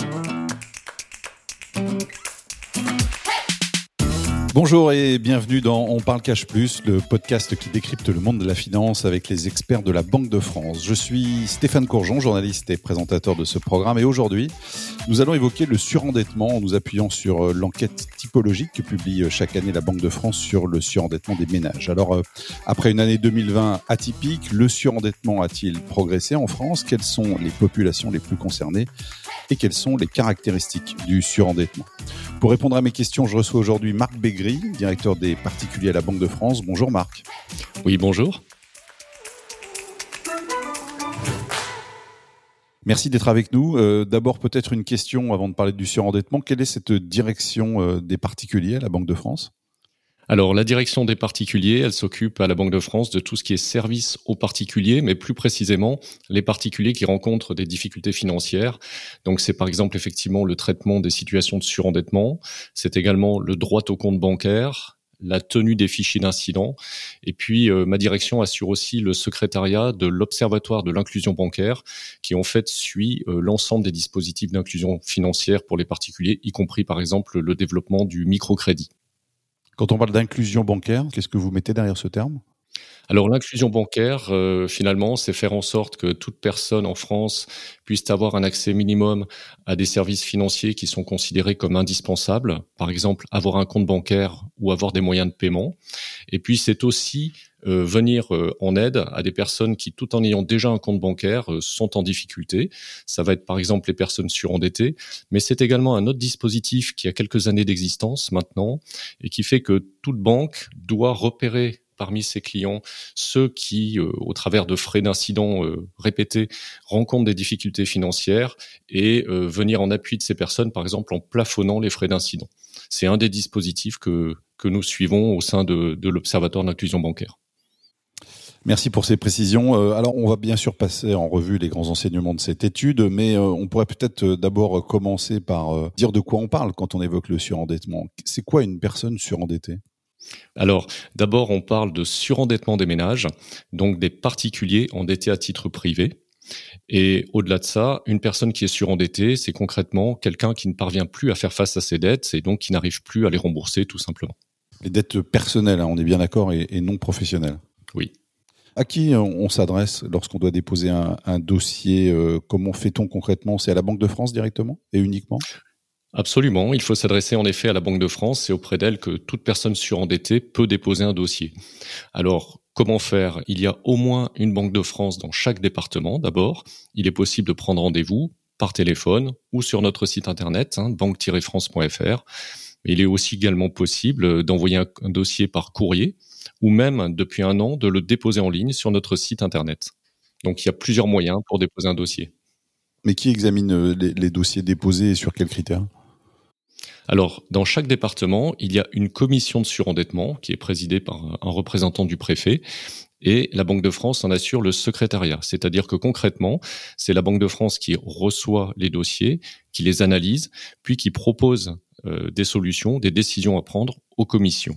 Thank you. Bonjour et bienvenue dans On parle cash plus, le podcast qui décrypte le monde de la finance avec les experts de la Banque de France. Je suis Stéphane Courgeon, journaliste et présentateur de ce programme et aujourd'hui, nous allons évoquer le surendettement en nous appuyant sur euh, l'enquête typologique que publie euh, chaque année la Banque de France sur le surendettement des ménages. Alors, euh, après une année 2020 atypique, le surendettement a-t-il progressé en France? Quelles sont les populations les plus concernées? Et quelles sont les caractéristiques du surendettement? Pour répondre à mes questions, je reçois aujourd'hui Marc Bégret directeur des particuliers à la Banque de France. Bonjour Marc. Oui, bonjour. Merci d'être avec nous. Euh, d'abord, peut-être une question avant de parler du surendettement. Quelle est cette direction euh, des particuliers à la Banque de France? Alors, la direction des particuliers, elle s'occupe à la Banque de France de tout ce qui est service aux particuliers, mais plus précisément les particuliers qui rencontrent des difficultés financières. Donc, c'est par exemple effectivement le traitement des situations de surendettement. C'est également le droit au compte bancaire, la tenue des fichiers d'incidents. Et puis, euh, ma direction assure aussi le secrétariat de l'Observatoire de l'inclusion bancaire, qui en fait suit euh, l'ensemble des dispositifs d'inclusion financière pour les particuliers, y compris par exemple le développement du microcrédit. Quand on parle d'inclusion bancaire, qu'est-ce que vous mettez derrière ce terme? Alors l'inclusion bancaire, euh, finalement, c'est faire en sorte que toute personne en France puisse avoir un accès minimum à des services financiers qui sont considérés comme indispensables, par exemple avoir un compte bancaire ou avoir des moyens de paiement. Et puis c'est aussi euh, venir euh, en aide à des personnes qui, tout en ayant déjà un compte bancaire, sont en difficulté. Ça va être par exemple les personnes surendettées, mais c'est également un autre dispositif qui a quelques années d'existence maintenant et qui fait que toute banque doit repérer parmi ses clients ceux qui, euh, au travers de frais d'incidents euh, répétés, rencontrent des difficultés financières et euh, venir en appui de ces personnes, par exemple en plafonnant les frais d'incident. C'est un des dispositifs que, que nous suivons au sein de, de l'Observatoire d'inclusion bancaire. Merci pour ces précisions. Alors, on va bien sûr passer en revue les grands enseignements de cette étude, mais on pourrait peut-être d'abord commencer par dire de quoi on parle quand on évoque le surendettement. C'est quoi une personne surendettée alors, d'abord, on parle de surendettement des ménages, donc des particuliers endettés à titre privé. Et au-delà de ça, une personne qui est surendettée, c'est concrètement quelqu'un qui ne parvient plus à faire face à ses dettes et donc qui n'arrive plus à les rembourser tout simplement. Les dettes personnelles, hein, on est bien d'accord, et, non professionnelles. Oui. À qui on s'adresse lorsqu'on doit déposer un, dossier euh, Comment fait-on concrètement? C'est à la Banque de France directement et uniquement? Absolument, il faut s'adresser en effet à la Banque de France, c'est auprès d'elle que toute personne surendettée peut déposer un dossier. Alors, comment faire? Il y a au moins une Banque de France dans chaque département d'abord. Il est possible de prendre rendez-vous par téléphone ou sur notre site internet, hein, banque-france.fr. Il est aussi également possible d'envoyer un, dossier par courrier ou même, depuis un an, de le déposer en ligne sur notre site internet. Donc il y a plusieurs moyens pour déposer un dossier. Mais qui examine euh, les dossiers déposés et sur quels critères? Alors, dans chaque département, il y a une commission de surendettement qui est présidée par un représentant du préfet et la Banque de France en assure le secrétariat. C'est-à-dire que concrètement, c'est la Banque de France qui reçoit les dossiers, qui les analyse, puis qui propose euh, des solutions, des décisions à prendre aux commissions.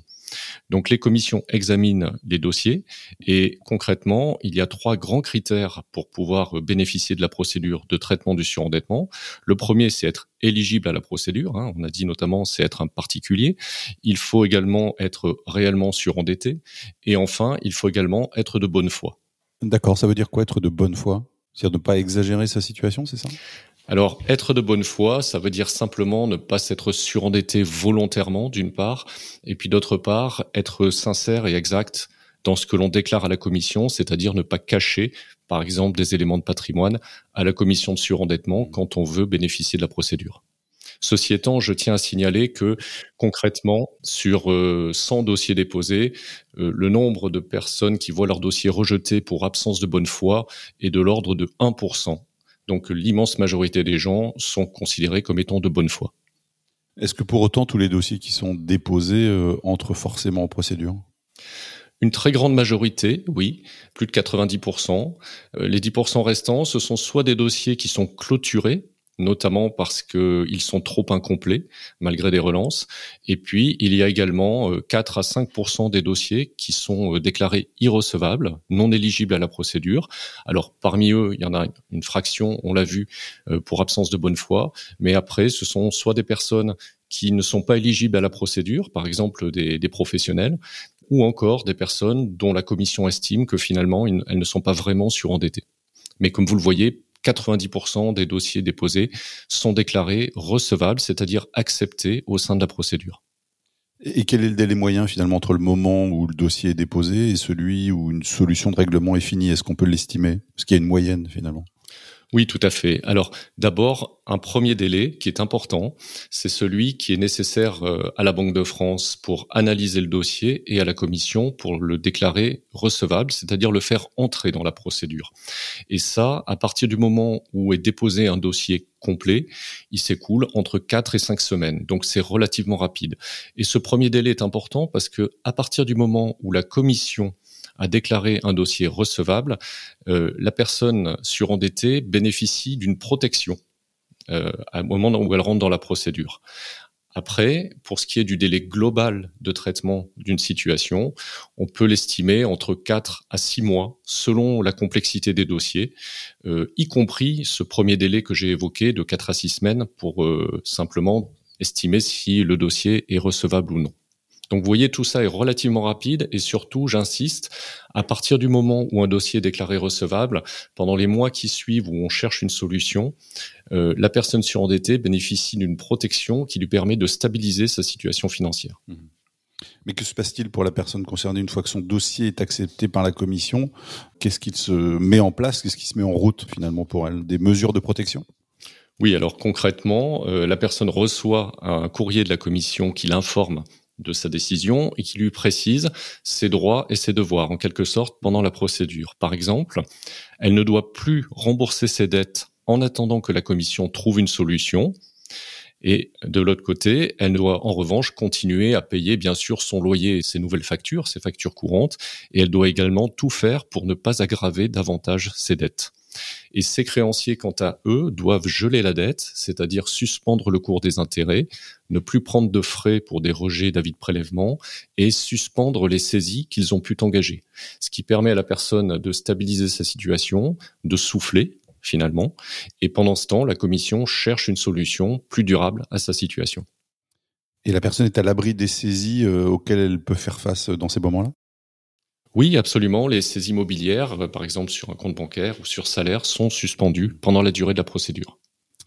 Donc les commissions examinent les dossiers et concrètement, il y a trois grands critères pour pouvoir bénéficier de la procédure de traitement du surendettement. Le premier, c'est être éligible à la procédure. Hein. On a dit notamment, c'est être un particulier. Il faut également être réellement surendetté. Et enfin, il faut également être de bonne foi. D'accord, ça veut dire quoi être de bonne foi? C'est-à-dire ne pas exagérer sa situation, c'est ça? Alors, être de bonne foi, ça veut dire simplement ne pas s'être surendetté volontairement, d'une part, et puis d'autre part, être sincère et exact dans ce que l'on déclare à la commission, c'est-à-dire ne pas cacher, par exemple, des éléments de patrimoine à la commission de surendettement quand on veut bénéficier de la procédure. Ceci étant, je tiens à signaler que concrètement, sur 100 euh, dossiers déposés, euh, le nombre de personnes qui voient leur dossier rejeté pour absence de bonne foi est de l'ordre de 1%. Donc l'immense majorité des gens sont considérés comme étant de bonne foi. Est-ce que pour autant tous les dossiers qui sont déposés euh, entrent forcément en procédure? Une très grande majorité, oui, plus de 90%. Euh, les 10% restants, ce sont soit des dossiers qui sont clôturés, notamment parce qu'ils sont trop incomplets malgré des relances. Et puis, il y a également 4 euh, à 5% des dossiers qui sont euh, déclarés irrecevables, non éligibles à la procédure. Alors, parmi eux, il y en a une fraction, on l'a vu, euh, pour absence de bonne foi, mais après, ce sont soit des personnes qui ne sont pas éligibles à la procédure, par exemple des, des professionnels, ou encore des personnes dont la commission estime que finalement, elles ne sont pas vraiment surendettées. Mais comme vous le voyez, 90% des dossiers déposés sont déclarés recevables, c'est-à-dire acceptés au sein de la procédure. Et quel est le délai moyen finalement entre le moment où le dossier est déposé et celui où une solution de règlement est finie? Est-ce qu'on peut l'estimer? Est-ce qu'il y a une moyenne finalement? Oui, tout à fait. Alors d'abord, un premier délai qui est important, c'est celui qui est nécessaire euh, à la Banque de France pour analyser le dossier et à la Commission pour le déclarer recevable, c'est-à-dire le faire entrer dans la procédure. Et ça, à partir du moment où est déposé un dossier complet, il s'écoule entre 4 et 5 semaines. Donc c'est relativement rapide. Et ce premier délai est important parce que à partir du moment où la Commission a déclaré un dossier recevable, euh, la personne surendettée bénéficie d'une protection euh, au moment où elle rentre dans la procédure. Après, pour ce qui est du délai global de traitement d'une situation, on peut l'estimer entre 4 à 6 mois selon la complexité des dossiers, euh, y compris ce premier délai que j'ai évoqué de 4 à 6 semaines pour simplement estimer si le dossier est recevable ou non. Donc vous voyez, tout ça est relativement rapide et surtout, j'insiste, à partir du moment où un dossier est déclaré recevable, pendant les mois qui suivent où on cherche une solution, euh, la personne surendettée bénéficie d'une protection qui lui permet de stabiliser sa situation financière. Mmh. Mais que se passe-t-il pour la personne concernée une fois que son dossier est accepté par la commission? Qu'est-ce qu'il se met en place? Qu'est-ce qui se met en route finalement pour elle? Des mesures de protection? Oui, alors concrètement, euh, la personne reçoit un courrier de la commission qui l'informe de sa décision et qui lui précise ses droits et ses devoirs, en quelque sorte, pendant la procédure. Par exemple, elle ne doit plus rembourser ses dettes en attendant que la commission trouve une solution. Et de l'autre côté, elle doit en revanche continuer à payer bien sûr son loyer et ses nouvelles factures, ses factures courantes, et elle doit également tout faire pour ne pas aggraver davantage ses dettes. Et ces créanciers, quant à eux, doivent geler la dette, c'est-à-dire suspendre le cours des intérêts, ne plus prendre de frais pour des rejets d'avis de prélèvement et suspendre les saisies qu'ils ont pu engager. Ce qui permet à la personne de stabiliser sa situation, de souffler finalement, et pendant ce temps, la commission cherche une solution plus durable à sa situation. Et la personne est à l'abri des saisies euh, auxquelles elle peut faire face dans ces moments-là? Oui, absolument. Les saisies immobilières, euh, par exemple sur un compte bancaire ou sur salaire, sont suspendues pendant la durée de la procédure.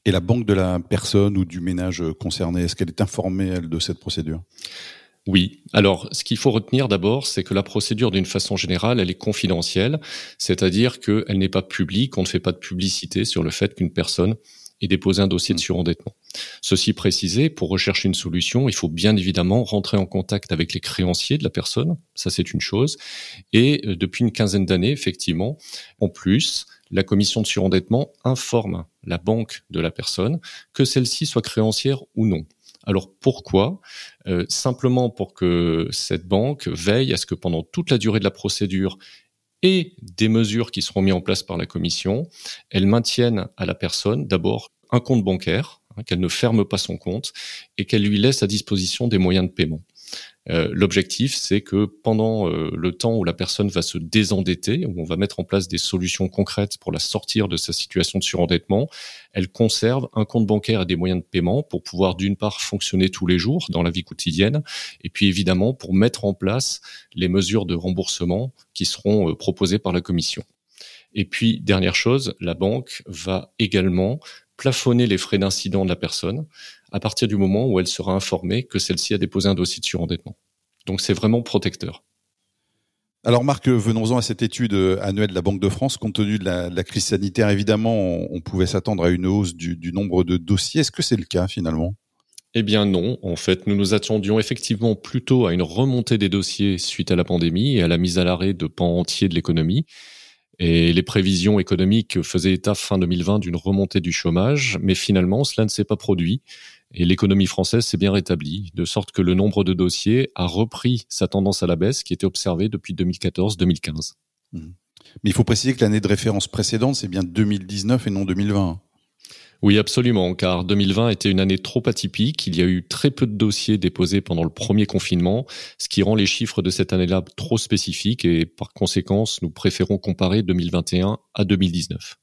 Et la banque de la personne ou du ménage concerné, est-ce qu'elle est informée, elle, de cette procédure? Oui. Alors, ce qu'il faut retenir d'abord, c'est que la procédure, d'une façon générale, elle est confidentielle, c'est-à-dire qu'elle n'est pas publique, on ne fait pas de publicité sur le fait qu'une personne et déposer un dossier de mm. surendettement. Ceci précisé, pour rechercher une solution, il faut bien évidemment rentrer en contact avec les créanciers de la personne, ça c'est une chose, et euh, depuis une quinzaine d'années, effectivement, en plus, la commission de surendettement informe la banque de la personne que celle-ci soit créancière ou non. Alors pourquoi? Euh, Simplement pour que cette banque veille à ce que pendant toute la durée de la procédure, et des mesures qui seront mises en place par la commission, elles maintiennent à la personne d'abord un compte bancaire, hein, qu'elle ne ferme pas son compte et qu'elle lui laisse à disposition des moyens de paiement. Euh, l'objectif, c'est que pendant euh, le temps où la personne va se désendetter, où on va mettre en place des solutions concrètes pour la sortir de sa situation de surendettement, elle conserve un compte bancaire et des moyens de paiement pour pouvoir d'une part fonctionner tous les jours dans la vie quotidienne, et puis évidemment pour mettre en place les mesures de remboursement qui seront euh, proposées par la Commission. Et puis, dernière chose, la banque va également plafonner les frais d'incident de la personne à partir du moment où elle sera informée que celle-ci a déposé un dossier de surendettement. Donc c'est vraiment protecteur. Alors Marc, venons-en à cette étude annuelle de la Banque de France. Compte tenu de la, crise sanitaire, évidemment, on, pouvait s'attendre à une hausse du, du nombre de dossiers. Est-ce que c'est le cas finalement? Eh bien non, en fait, nous nous attendions effectivement plutôt à une remontée des dossiers suite à la pandémie et à la mise à l'arrêt de pans entiers de l'économie. Et les prévisions économiques faisaient état fin 2020 d'une remontée du chômage, mais finalement, cela ne s'est pas produit. Et l'économie française s'est bien rétablie, de sorte que le nombre de dossiers a repris sa tendance à la baisse qui était observée depuis 2014-2015. Mmh. Mais il faut préciser que l'année de référence précédente, c'est bien 2019 et non 2020. Oui, absolument, car 2020 était une année trop atypique. Il y a eu très peu de dossiers déposés pendant le premier confinement, ce qui rend les chiffres de cette année-là trop spécifiques et par conséquence, nous préférons comparer 2021 à 2019.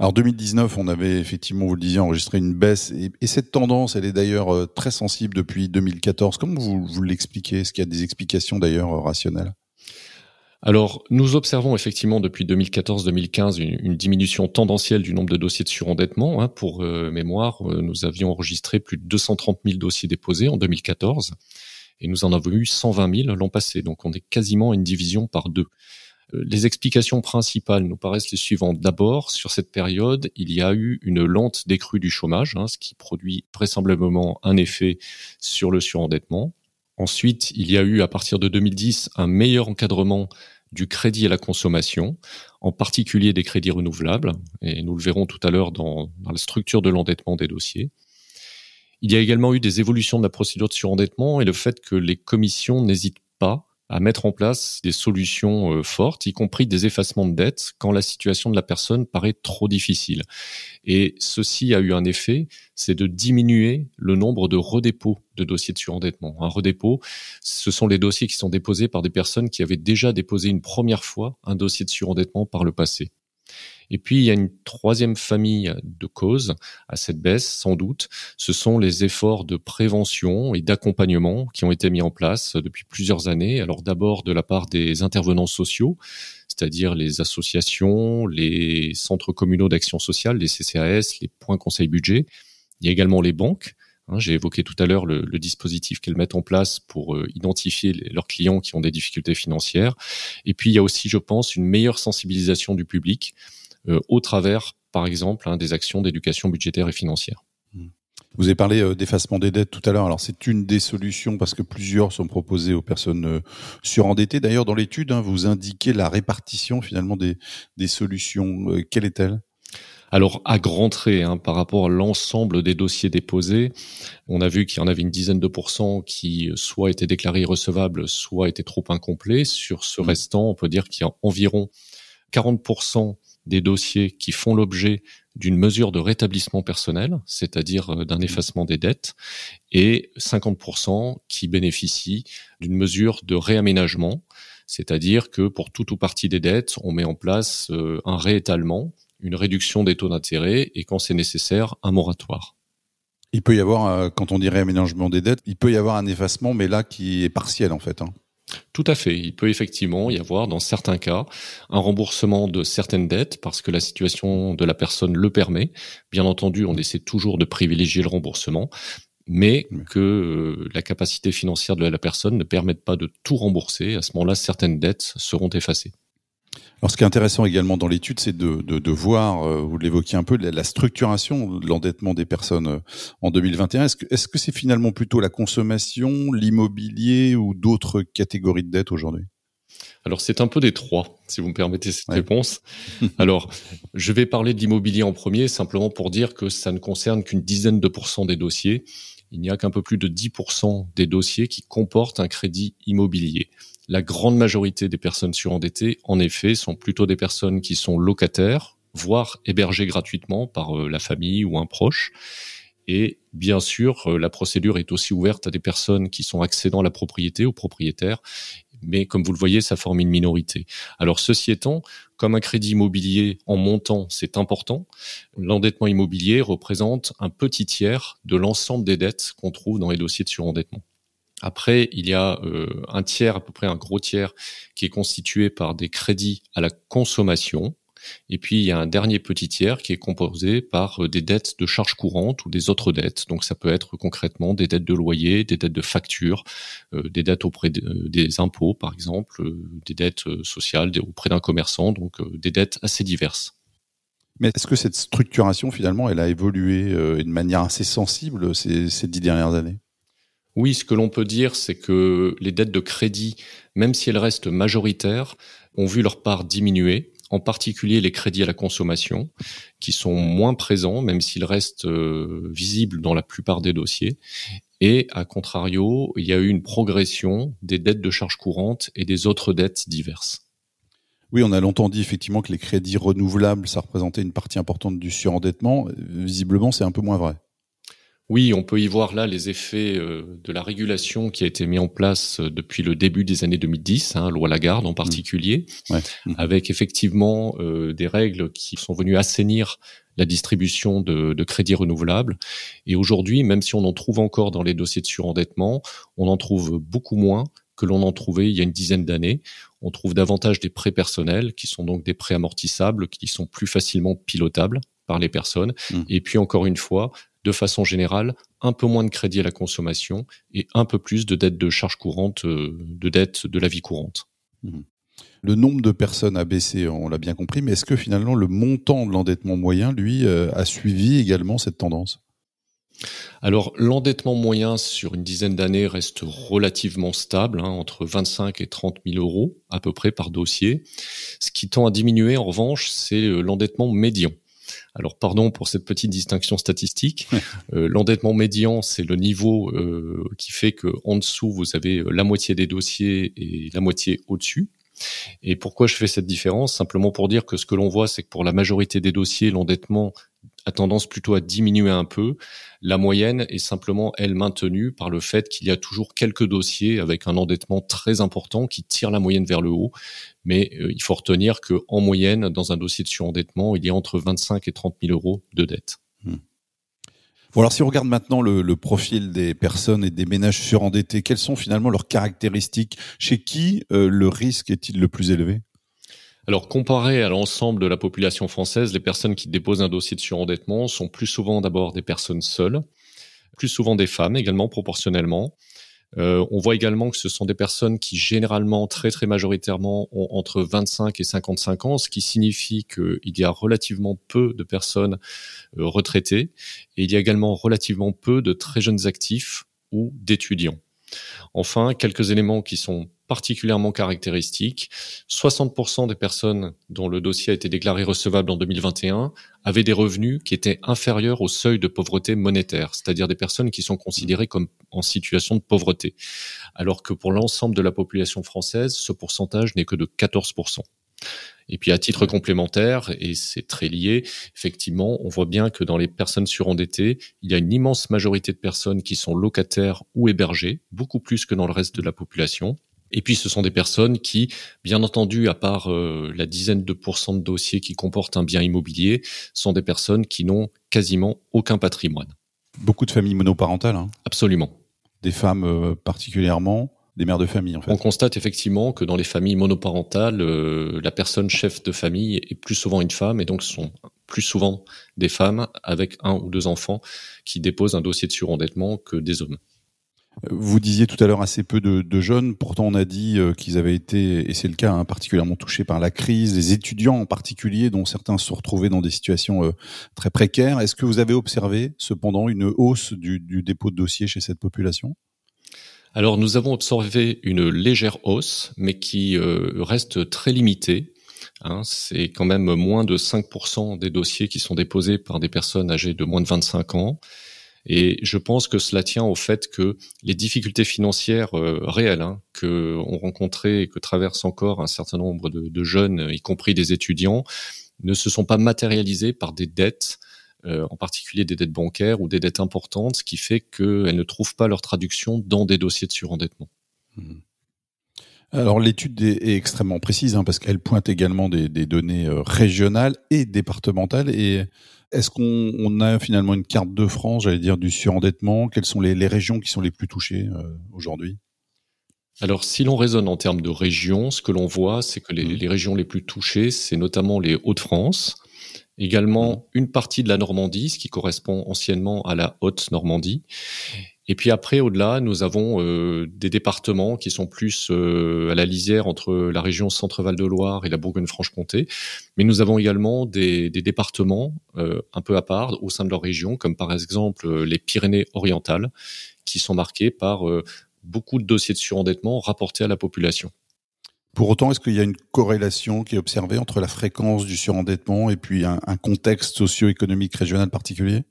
Alors 2019, on avait effectivement, vous le disiez, enregistré une baisse et, cette tendance, elle est d'ailleurs euh, très sensible depuis 2014. Comment vous, vous l'expliquez? Est-ce qu'il y a des explications d'ailleurs euh, rationnelles? Alors, nous observons effectivement depuis 2014-2015 une, diminution tendancielle du nombre de dossiers de surendettement. Hein. Pour euh, mémoire, nous avions enregistré plus de 230 000 dossiers déposés en 2014 et nous en avons eu 120 000 l'an passé. Donc, on est quasiment une division par deux. Euh, les explications principales nous paraissent les suivantes. D'abord, sur cette période, il y a eu une lente décrue du chômage, hein, ce qui produit vraisemblablement un effet sur le surendettement. Ensuite, il y a eu à partir de 2010 un meilleur encadrement du crédit à la consommation, en particulier des crédits renouvelables, et nous le verrons tout à l'heure dans, dans la structure de l'endettement des dossiers. Il y a également eu des évolutions de la procédure de surendettement et le fait que les commissions n'hésitent pas à mettre en place des solutions euh, fortes, y compris des effacements de dettes, quand la situation de la personne paraît trop difficile. Et ceci a eu un effet, c'est de diminuer le nombre de redépôts de dossiers de surendettement. Un redépôt, ce sont les dossiers qui sont déposés par des personnes qui avaient déjà déposé une première fois un dossier de surendettement par le passé. Et puis, il y a une troisième famille de causes à cette baisse, sans doute. Ce sont les efforts de prévention et d'accompagnement qui ont été mis en place depuis plusieurs années. Alors d'abord de la part des intervenants sociaux, c'est-à-dire les associations, les centres communaux d'action sociale, les CCAS, les points conseil budget. Il y a également les banques. Hein, j'ai évoqué tout à l'heure le, dispositif qu'elles mettent en place pour euh, identifier leurs clients qui ont des difficultés financières. Et puis il y a aussi, je pense, une meilleure sensibilisation du public au travers, par exemple, hein, des actions d'éducation budgétaire et financière. Mmh. Vous avez parlé euh, d'effacement des dettes tout à l'heure. Alors c'est une des solutions parce que plusieurs sont proposées aux personnes euh, surendettées. D'ailleurs, dans l'étude, hein, vous indiquez la répartition finalement des, des solutions. quelle est-elle? Alors, à grands traits, hein, par rapport à l'ensemble des dossiers déposés, on a vu qu'il y en avait une dizaine de pourcents qui soit étaient déclarés irrecevables, soit étaient trop incomplets. Sur ce mmh. restant, on peut dire qu'il y a environ 40% des dossiers qui font l'objet d'une mesure de rétablissement personnel, c'est-à-dire euh, d'un effacement des dettes, et 50% qui bénéficient d'une mesure de réaménagement, c'est-à-dire que pour toute ou partie des dettes, on met en place euh, un réétalement, une réduction des taux d'intérêt et quand c'est nécessaire, un moratoire. Il peut y avoir, euh, quand on dit réaménagement des dettes, il peut y avoir un effacement, mais là qui est partiel en fait. Hein. Tout à fait. Il peut effectivement y avoir, dans certains cas, un remboursement de certaines dettes parce que la situation de la personne le permet. Bien entendu, on essaie toujours de privilégier le remboursement, mais que euh, la capacité financière de la personne ne permette pas de tout rembourser. À ce moment-là, certaines dettes seront effacées. Alors, ce qui est intéressant également dans l'étude, c'est de, de, de, voir, euh, vous l'évoquiez un peu, la, structuration de l'endettement des personnes euh, en 2021. Est-ce que est-ce que c'est finalement plutôt la consommation, l'immobilier ou d'autres catégories de dettes aujourd'hui? Alors c'est un peu des trois, si vous me permettez cette réponse. Alors je vais parler de l'immobilier en premier, simplement pour dire que ça ne concerne qu'une dizaine de pourcents des dossiers. Il n'y a qu'un peu plus de 10% des dossiers qui comportent un crédit immobilier. La grande majorité des personnes surendettées, en effet, sont plutôt des personnes qui sont locataires, voire hébergées gratuitement par euh, la famille ou un proche. Et bien sûr, euh, la procédure est aussi ouverte à des personnes qui sont accédant à la propriété ou propriétaires, mais comme vous le voyez, ça forme une minorité. Alors ceci étant, comme un crédit immobilier en montant, c'est important, l'endettement immobilier représente un petit tiers de l'ensemble des dettes qu'on trouve dans les dossiers de surendettement. Après, il y a euh, un tiers, à peu près un gros tiers, qui est constitué par des crédits à la consommation. Et puis, il y a un dernier petit tiers qui est composé par euh, des dettes de charges courantes ou des autres dettes. Donc, ça peut être concrètement des dettes de loyer, des dettes de facture, euh, des dettes auprès des impôts, par exemple, des dettes sociales auprès d'un commerçant, donc des dettes assez diverses. Mais est-ce que cette structuration, finalement, elle a évolué de manière assez sensible ces dix dernières années? Oui, ce que l'on peut dire, c'est que les dettes de crédit, même si elles restent majoritaires, ont vu leur part diminuer, en particulier les crédits à la consommation, qui sont moins présents, même s'ils restent euh, visibles dans la plupart des dossiers. Et à contrario, il y a eu une progression des dettes de charges courantes et des autres dettes diverses. Oui, on a longtemps dit effectivement que les crédits renouvelables, ça représentait une partie importante du surendettement. Visiblement, c'est un peu moins vrai. Oui, on peut y voir là les effets euh, de la régulation qui a été mise en place euh, depuis le début des années 2010, hein, loi Lagarde en particulier, mmh. Mmh. avec effectivement euh, des règles qui sont venues assainir la distribution de, de crédits renouvelables. Et aujourd'hui, même si on en trouve encore dans les dossiers de surendettement, on en trouve beaucoup moins que l'on en trouvait il y a une dizaine d'années. On trouve davantage des prêts personnels, qui sont donc des prêts amortissables, qui sont plus facilement pilotables par les personnes. Mmh. Et puis encore une fois, de façon générale, un peu moins de crédit à la consommation et un peu plus de dettes de charges courantes, euh, de dettes de la vie courante. Mmh. Le nombre de personnes a baissé, on l'a bien compris, mais est-ce que finalement le montant de l'endettement moyen, lui, euh, a suivi également cette tendance? Alors l'endettement moyen sur une dizaine d'années reste relativement stable, hein, entre 25 et 30 000 euros à peu près par dossier. Ce qui tend à diminuer en revanche, c'est euh, l'endettement médian. Alors pardon pour cette petite distinction statistique. Euh, l'endettement médian, c'est le niveau euh, qui fait que en dessous vous avez euh, la moitié des dossiers et la moitié au-dessus. Et pourquoi je fais cette différence? Simplement pour dire que ce que l'on voit, c'est que pour la majorité des dossiers, l'endettement a tendance plutôt à diminuer un peu. La moyenne est simplement, elle, maintenue par le fait qu'il y a toujours quelques dossiers avec un endettement très important qui tire la moyenne vers le haut. Mais euh, il faut retenir que en moyenne, dans un dossier de surendettement, il y a entre 25 et 30 000 euros de dette. Hmm. Bon alors si on regarde maintenant le, le, profil des personnes et des ménages surendettés, quelles sont finalement leurs caractéristiques? Chez qui euh, le risque est-il le plus élevé? Alors, comparé à l'ensemble de la population française, les personnes qui déposent un dossier de surendettement sont plus souvent d'abord des personnes seules, plus souvent des femmes également proportionnellement. Euh, on voit également que ce sont des personnes qui généralement, très très majoritairement, ont entre 25 et 55 ans, ce qui signifie qu'il y a relativement peu de personnes euh, retraitées et il y a également relativement peu de très jeunes actifs ou d'étudiants. Enfin, quelques éléments qui sont particulièrement caractéristiques. 60% des personnes dont le dossier a été déclaré recevable en 2021 avaient des revenus qui étaient inférieurs au seuil de pauvreté monétaire, c'est-à-dire des personnes qui sont considérées comme en situation de pauvreté. Alors que pour l'ensemble de la population française, ce pourcentage n'est que de 14%. Et puis à titre complémentaire, et c'est très lié, effectivement, on voit bien que dans les personnes surendettées, il y a une immense majorité de personnes qui sont locataires ou hébergées, beaucoup plus que dans le reste de la population. Et puis ce sont des personnes qui, bien entendu, à part euh, la dizaine de pourcents de dossiers qui comportent un bien immobilier, sont des personnes qui n'ont quasiment aucun patrimoine. Beaucoup de familles monoparentales. Hein. Absolument. Des femmes euh, particulièrement des mères de famille en fait. On constate effectivement que dans les familles monoparentales, euh, la personne chef de famille est plus souvent une femme et donc ce sont plus souvent des femmes avec un ou deux enfants qui déposent un dossier de surendettement que des hommes. Vous disiez tout à l'heure assez peu de, jeunes, pourtant on a dit euh, qu'ils avaient été, et c'est le cas, hein, particulièrement touchés par la crise, les étudiants en particulier, dont certains se sont retrouvés dans des situations euh, très précaires. Est-ce que vous avez observé cependant une hausse du, du dépôt de dossiers chez cette population? Alors nous avons observé une légère hausse, mais qui euh, reste très limitée. Hein. c'est quand même moins de 5% des dossiers qui sont déposés par des personnes âgées de moins de 25 ans. Et je pense que cela tient au fait que les difficultés financières euh, réelles hein, que ont rencontré et que traversent encore un certain nombre de, de, jeunes, y compris des étudiants, ne se sont pas matérialisées par des dettes euh, en particulier des dettes bancaires ou des dettes importantes, ce qui fait qu'elles ne trouvent pas leur traduction dans des dossiers de surendettement. Mmh. Alors l'étude est, extrêmement précise hein, parce qu'elle pointe également des, données euh, régionales et départementales. Et est-ce qu'on a finalement une carte de France, j'allais dire, du surendettement? Quelles sont les, régions qui sont les plus touchées euh, aujourd'hui? Alors, si l'on raisonne en termes de régions, ce que l'on voit, c'est que les, mmh. les, régions les plus touchées, c'est notamment les Hauts-de-France, également mmh. une partie de la Normandie, ce qui correspond anciennement à la Haute-Normandie. Et puis après, au-delà, nous avons euh, des départements qui sont plus euh, à la lisière entre la région Centre-Val de Loire et la Bourgogne-Franche-Comté. Mais nous avons également des, des départements euh, un peu à part au sein de leur région, comme par exemple les Pyrénées-Orientales, qui sont marqués par beaucoup de dossiers de surendettement rapportés à la population. Pour autant, est-ce qu'il y a une corrélation qui est observée entre la fréquence du surendettement et puis un, un contexte socio-économique régional particulier?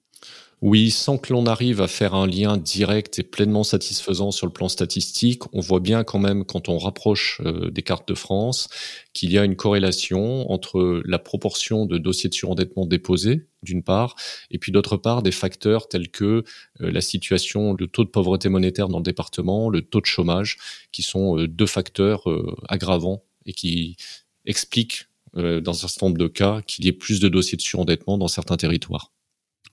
Oui, sans que l'on arrive à faire un lien direct et pleinement satisfaisant sur le plan statistique, on voit bien quand même quand on rapproche euh, des cartes de France qu'il y a une corrélation entre la proportion de dossiers de surendettement déposés, d'une part, et puis d'autre part des facteurs tels que euh, la situation, le taux de pauvreté monétaire dans le département, le taux de chômage, qui sont euh, deux facteurs aggravants et qui expliquent dans un certain nombre de cas qu'il y ait plus de dossiers de surendettement dans certains territoires.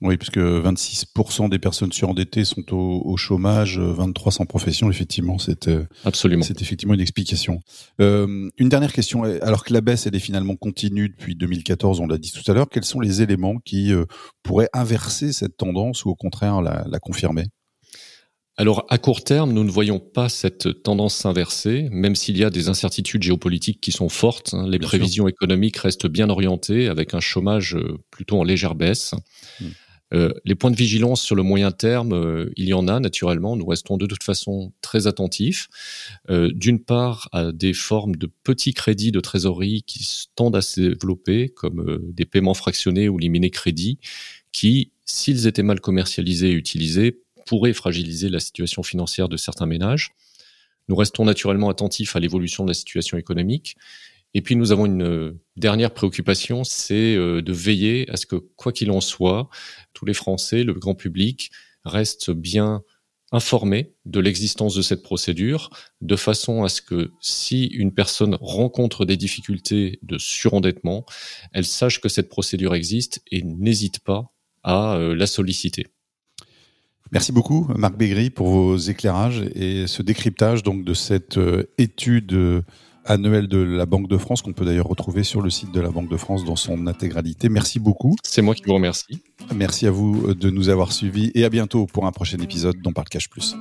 Oui, puisque 26% des personnes surendettées sont au, chômage, 23 sans profession, effectivement, c'est euh, absolument, c'est effectivement une explication. Euh, une dernière question, alors que la baisse elle est finalement continue depuis 2014, on l'a dit tout à l'heure, quels sont les éléments qui euh, pourraient inverser cette tendance ou au contraire la, la confirmer? Alors, à court terme, nous ne voyons pas cette tendance s'inverser, même s'il y a des incertitudes géopolitiques qui sont fortes. Hein. Les prévisions économiques restent bien orientées, avec un chômage plutôt en légère baisse. Hmm. Euh, les points de vigilance sur le moyen terme, euh, il y en a naturellement. Nous restons de toute façon très attentifs. Euh, d'une part, à des formes de petits crédits de trésorerie qui tendent à se développer, comme des paiements fractionnés ou liminés crédits, qui, s'ils étaient mal commercialisés et utilisés, pourraient fragiliser la situation financière de certains ménages. Nous restons naturellement attentifs à l'évolution de la situation économique et puis nous avons une euh, dernière préoccupation, c'est euh, de veiller à ce que, quoi qu'il en soit, tous les Français, le grand public, restent bien informés de l'existence de cette procédure, de façon à ce que si une personne rencontre des difficultés de surendettement, elle sache que cette procédure existe et n'hésite pas à euh, la solliciter. Merci beaucoup, Marc Bégry, pour vos éclairages et ce décryptage donc de cette étude annuel de la Banque de France, qu'on peut d'ailleurs retrouver sur le site de la Banque de France dans son intégralité. Merci beaucoup. C'est moi qui vous remercie. Merci à vous de nous avoir suivis et à bientôt pour un prochain épisode dont Parle Cash Plus.